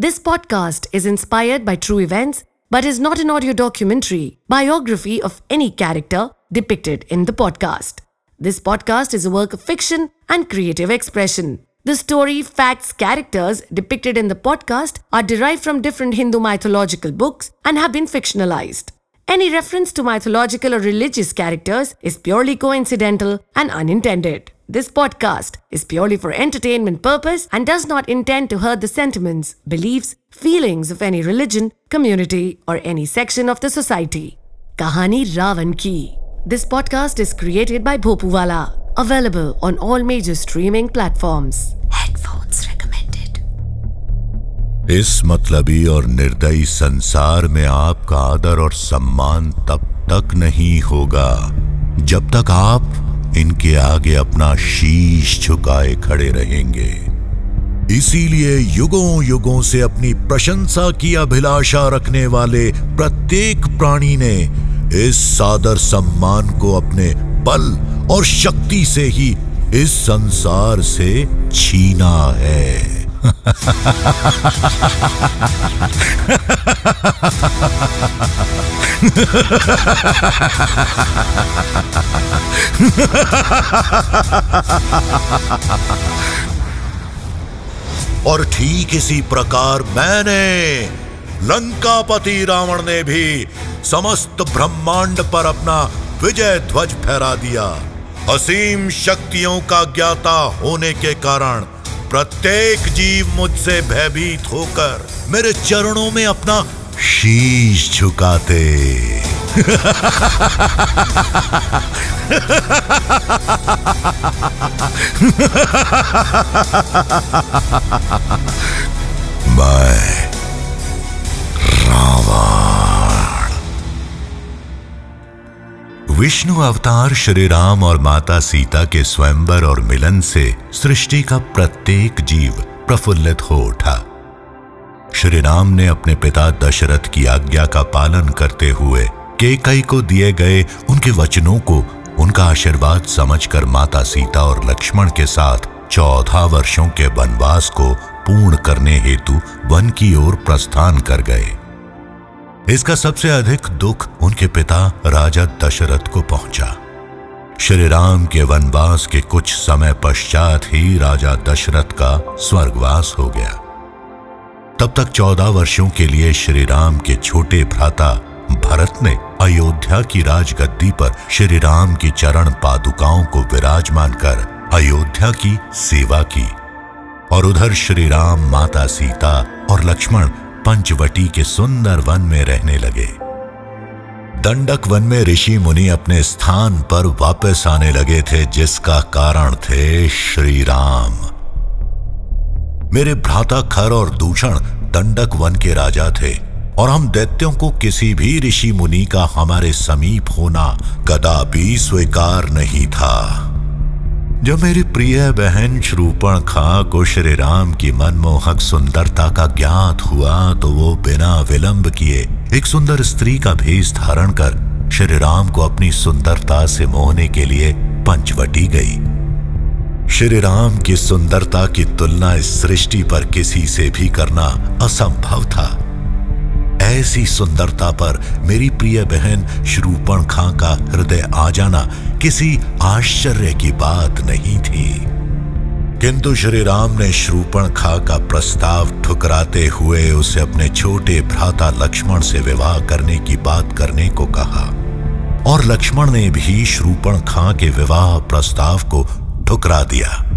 This podcast is inspired by true events but is not an audio documentary, biography of any character depicted in the podcast. This podcast is a work of fiction and creative expression. The story, facts, characters depicted in the podcast are derived from different Hindu mythological books and have been fictionalized. Any reference to mythological or religious characters is purely coincidental and unintended. This podcast is purely for entertainment purpose and does not intend to hurt the sentiments, beliefs, feelings of any religion, community, or any section of the society. Kahani Ravan Ki. This podcast is created by Bhopuwala. Available on all major streaming platforms. Headphones recommended. इस मतलबी और निर्दयी संसार में आपका आदर और सम्मान तब तक नहीं होगा जब तक आप इनके आगे अपना शीश झुकाए खड़े रहेंगे। इसीलिए युगों युगों से अपनी प्रशंसा की अभिलाषा रखने वाले प्रत्येक प्राणी ने इस सादर सम्मान को अपने बल और शक्ति से ही इस संसार से छीना है। और ठीक इसी प्रकार मैंने लंकापति रावण ने भी समस्त ब्रह्मांड पर अपना विजय ध्वज फहरा दिया। असीम शक्तियों का ज्ञाता होने के कारण प्रत्येक जीव मुझसे भयभीत होकर मेरे चरणों में अपना शीश झुकाते। मैं रावण। विष्णु अवतार श्री राम और माता सीता के स्वयंवर और मिलन से सृष्टि का प्रत्येक जीव प्रफुल्लित हो उठा। श्री राम ने अपने पिता दशरथ की आज्ञा का पालन करते हुए केकई को दिए गए उनके वचनों को उनका आशीर्वाद समझकर माता सीता और लक्ष्मण के साथ चौदह वर्षों के वनवास को पूर्ण करने हेतु वन की ओर प्रस्थान कर गए। इसका सबसे अधिक दुख उनके पिता राजा दशरथ को पहुँचा। श्री राम के वनवास के कुछ समय पश्चात ही राजा दशरथ का स्वर्गवास हो गया। तब तक चौदह वर्षों के लिए श्री राम के छोटे भ्राता भरत ने अयोध्या की राजगद्दी पर श्री राम की चरण पादुकाओं को विराजमान कर अयोध्या की सेवा की। और उधर श्री राम, माता सीता और लक्ष्मण पंचवटी के सुंदर वन में रहने लगे। दंडक वन में ऋषि मुनि अपने स्थान पर वापस आने लगे थे, जिसका कारण थे श्री राम मेरे भ्राता खर और दूषण दंडक वन के राजा थे, और हम दैत्यों को किसी भी ऋषि मुनि का हमारे समीप होना कदापि स्वीकार नहीं था। जब मेरी प्रिय बहन श्रूपण खा को श्री राम की मनमोहक सुंदरता का ज्ञात हुआ तो वो बिना विलंब किए एक सुंदर स्त्री का भेष धारण कर श्री राम को अपनी सुंदरता से मोहने के लिए पंचवटी गई। श्री राम की सुंदरता की तुलना इस सृष्टि पर किसी से भी करना असंभव था। ऐसी सुंदरता पर मेरी प्रिय बहन श्रूपण खां का हृदय आ जाना किसी आश्चर्य की बात नहीं थी। किंतु श्री राम ने श्रूपण खा का प्रस्ताव ठुकराते हुए उसे अपने छोटे भ्राता लक्ष्मण से विवाह करने की बात करने को कहा। और लक्ष्मण ने भी श्रूपण खां के विवाह प्रस्ताव को ठुकरा दिया।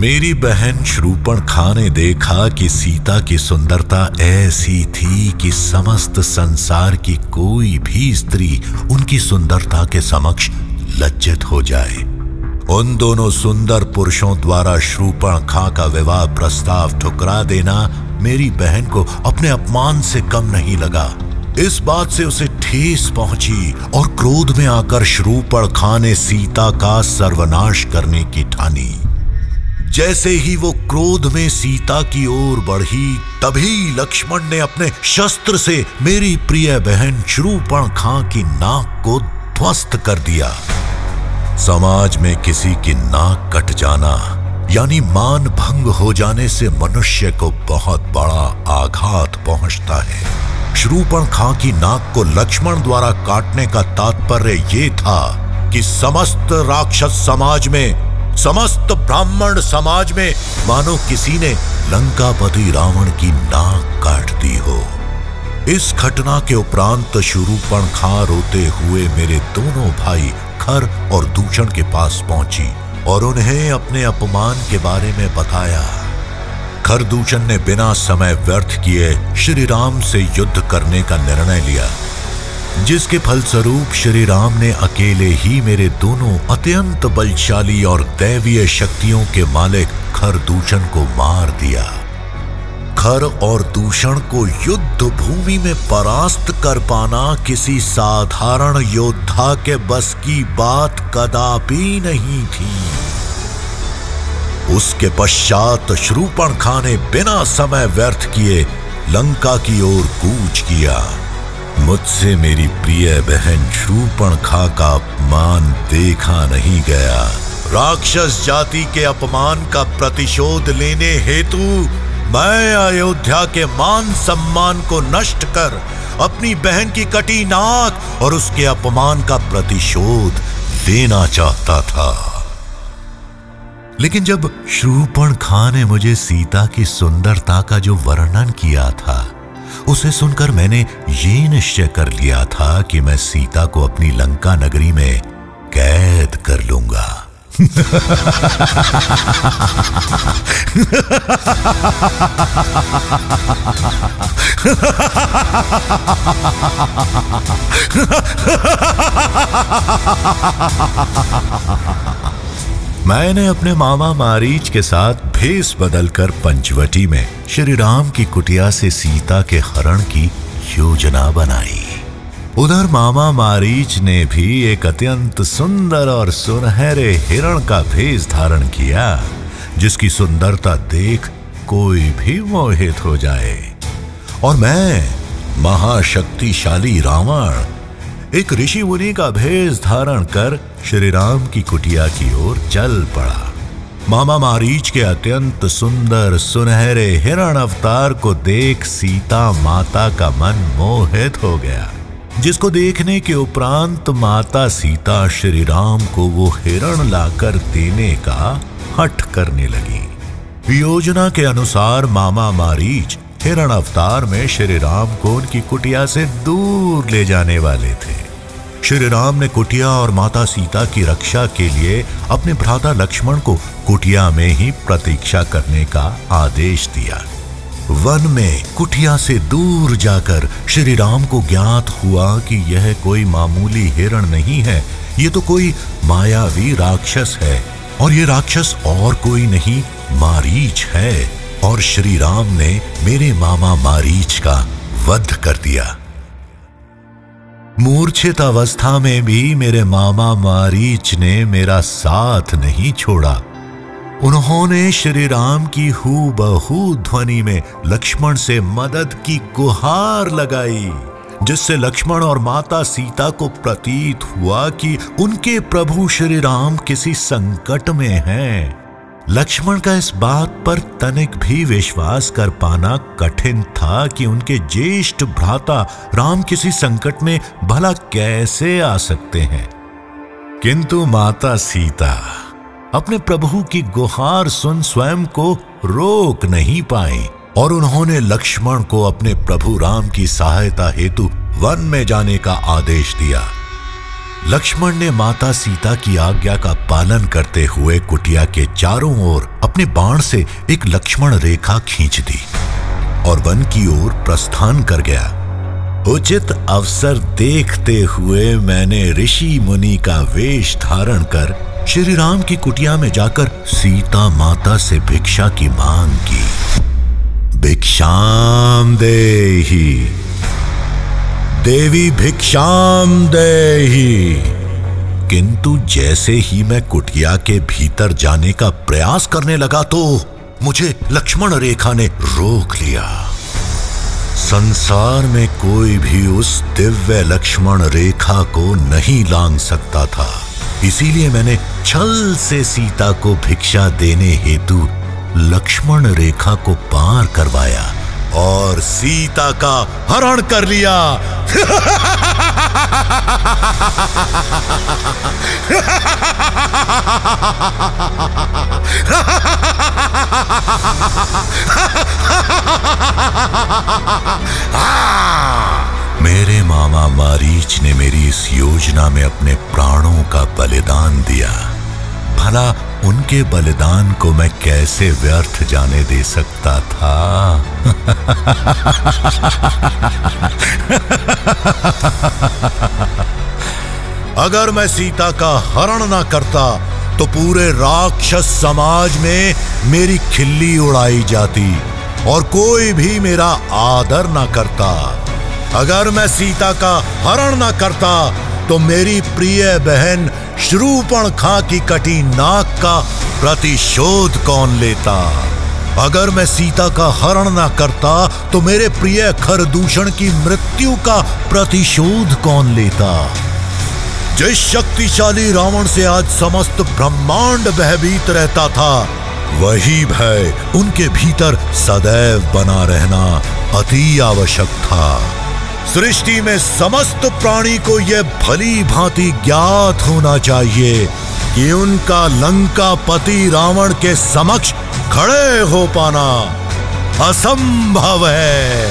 मेरी बहन श्रूपण खां ने देखा कि सीता की सुंदरता ऐसी थी कि समस्त संसार की कोई भी स्त्री उनकी सुंदरता के समक्ष लज्जित हो जाए। उन दोनों सुंदर पुरुषों द्वारा श्रूपण खां का विवाह प्रस्ताव ठुकरा देना मेरी बहन को अपने अपमान से कम नहीं लगा। इस बात से उसे ठेस पहुँची और क्रोध में आकर श्रूपण खां ने सीता का सर्वनाश करने की ठानी। जैसे ही वो क्रोध में सीता की ओर बढ़ी, तभी लक्ष्मण ने अपने शस्त्र से मेरी प्रिय बहन श्रूपण खां की नाक को ध्वस्त कर दिया। समाज में किसी की नाक कट जाना, यानी मान भंग हो जाने से मनुष्य को बहुत बड़ा आघात पहुँचता है। श्रूपण खां की नाक को लक्ष्मण द्वारा काटने का तात्पर्य ये था कि समस्त राक्षस समाज में समस्त ब्राह्मण समाज में मानो किसी ने लंकापति रावण की नाक काट दी हो। इस घटना के उपरांत शुरूपण खां रोते हुए मेरे दोनों भाई खर और दूषण के पास पहुँची और उन्हें अपने अपमान के बारे में बताया। खरदूषण ने बिना समय व्यर्थ किए श्री राम से युद्ध करने का निर्णय लिया। जिसके फलस्वरूप श्री राम ने अकेले ही मेरे दोनों अत्यंत बलशाली और दैवीय शक्तियों के मालिक खर दूषण को मार दिया। खर और दूषण को युद्ध भूमि में परास्त कर पाना किसी साधारण योद्धा के बस की बात कदापि नहीं थी। उसके पश्चात श्रूपण खा ने बिना समय व्यर्थ किए लंका की ओर कूच किया। मुझसे मेरी प्रिय बहन श्रूपण खा का अपमान देखा नहीं गया। राक्षस जाति के अपमान का प्रतिशोध लेने हेतु मैं अयोध्या के मान सम्मान को नष्ट कर अपनी बहन की कटी नाक और उसके अपमान का प्रतिशोध लेना चाहता था। लेकिन जब श्रूपण खां ने मुझे सीता की सुंदरता का जो वर्णन किया था उसे सुनकर मैंने ये निश्चय कर लिया था कि मैं सीता को अपनी लंका नगरी में कैद कर लूँगा। मैंने अपने मामा मारीच के साथ भेस बदलकर पंचवटी में श्री राम की कुटिया से सीता के हरण की योजना बनाई। उधर मामा मारीच ने भी एक अत्यंत सुंदर और सुनहरे हिरण का भेष धारण किया, जिसकी सुंदरता देख कोई भी मोहित हो जाए। और मैं महाशक्तिशाली रावण एक ऋषि मुनि का भेष धारण कर श्री राम की कुटिया की ओर चल पड़ा। मामा मारीच के अत्यंत सुंदर सुनहरे हिरण अवतार को देख सीता माता का मन मोहित हो गया, जिसको देखने के उपरांत माता सीता श्री राम को वो हिरण लाकर देने का हट करने लगी। योजना के अनुसार मामा मारीच हिरण अवतार में श्री राम को उनकी कुटिया से दूर ले जाने वाले थे। श्री राम ने कुटिया और माता सीता की रक्षा के लिए अपने भ्राता लक्ष्मण को कुटिया में ही प्रतीक्षा करने का आदेश दिया। वन में कुटिया से दूर जाकर श्री राम को ज्ञात हुआ कि यह कोई मामूली हिरण नहीं है, ये तो कोई मायावी राक्षस है और ये राक्षस और कोई नहीं, मारीच है। और श्री राम ने मेरे मामा मारीच का वध कर दिया। मूर्छित अवस्था में भी मेरे मामा मारीच ने मेरा साथ नहीं छोड़ा उन्होंने श्री राम की हु बहू ध्वनि में लक्ष्मण से मदद की गुहार लगाई, जिससे लक्ष्मण और माता सीता को प्रतीत हुआ कि उनके प्रभु श्री राम किसी संकट में हैं। लक्ष्मण का इस बात पर तनिक भी विश्वास कर पाना कठिन था कि उनके ज्येष्ठ भ्राता राम किसी संकट में भला कैसे आ सकते हैं। किंतु माता सीता, अपने प्रभु की गुहार सुन स्वयं को रोक नहीं पाए और उन्होंने लक्ष्मण को अपने प्रभु राम की सहायता हेतु वन में जाने का आदेश दिया। लक्ष्मण ने माता सीता की आज्ञा का पालन करते हुए कुटिया के चारों ओर अपने बाण से एक लक्ष्मण रेखा खींच दी और वन की ओर प्रस्थान कर गया। उचित अवसर देखते हुए मैंने ऋषि मुनि का वेश धारण कर श्री राम की कुटिया में जाकर सीता माता से भिक्षा की मांग की। भिक्षाम देही देवी भिक्षाम देही। किंतु जैसे ही मैं कुटिया के भीतर जाने का प्रयास करने लगा तो मुझे लक्ष्मण रेखा ने रोक लिया। संसार में कोई भी उस दिव्य लक्ष्मण रेखा को नहीं लांग सकता था। इसीलिए मैंने छल से सीता को भिक्षा देने हेतु लक्ष्मण रेखा को पार करवाया। और सीता का हरण कर लिया। मेरे मामा मारीच ने मेरी इस योजना में अपने प्राणों का बलिदान दिया। भला उनके बलिदान को मैं कैसे व्यर्थ जाने दे सकता था? अगर मैं सीता का हरण ना करता तो पूरे राक्षस समाज में मेरी खिल्ली उड़ाई जाती और कोई भी मेरा आदर ना करता। अगर मैं सीता का हरण ना करता तो मेरी प्रिय बहन, श्रूपण खा की कटी नाक का प्रतिशोध कौन लेता? अगर मैं सीता का हरण ना करता तो मेरे प्रिय खरदूषण की मृत्यु का प्रतिशोध कौन लेता? जिस शक्तिशाली रावण से आज समस्त ब्रह्मांड भयभीत रहता था, वही भय उनके भीतर सदैव बना रहना अति आवश्यक था। सृष्टि में समस्त प्राणी को यह भली भांति ज्ञात होना चाहिए कि उनका लंका पति रावण के समक्ष खड़े हो पाना असंभव है।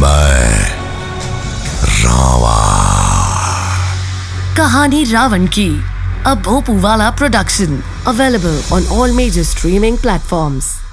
मैं रावण। कहानी रावण की। A Bhopuwala production available on all major streaming platforms.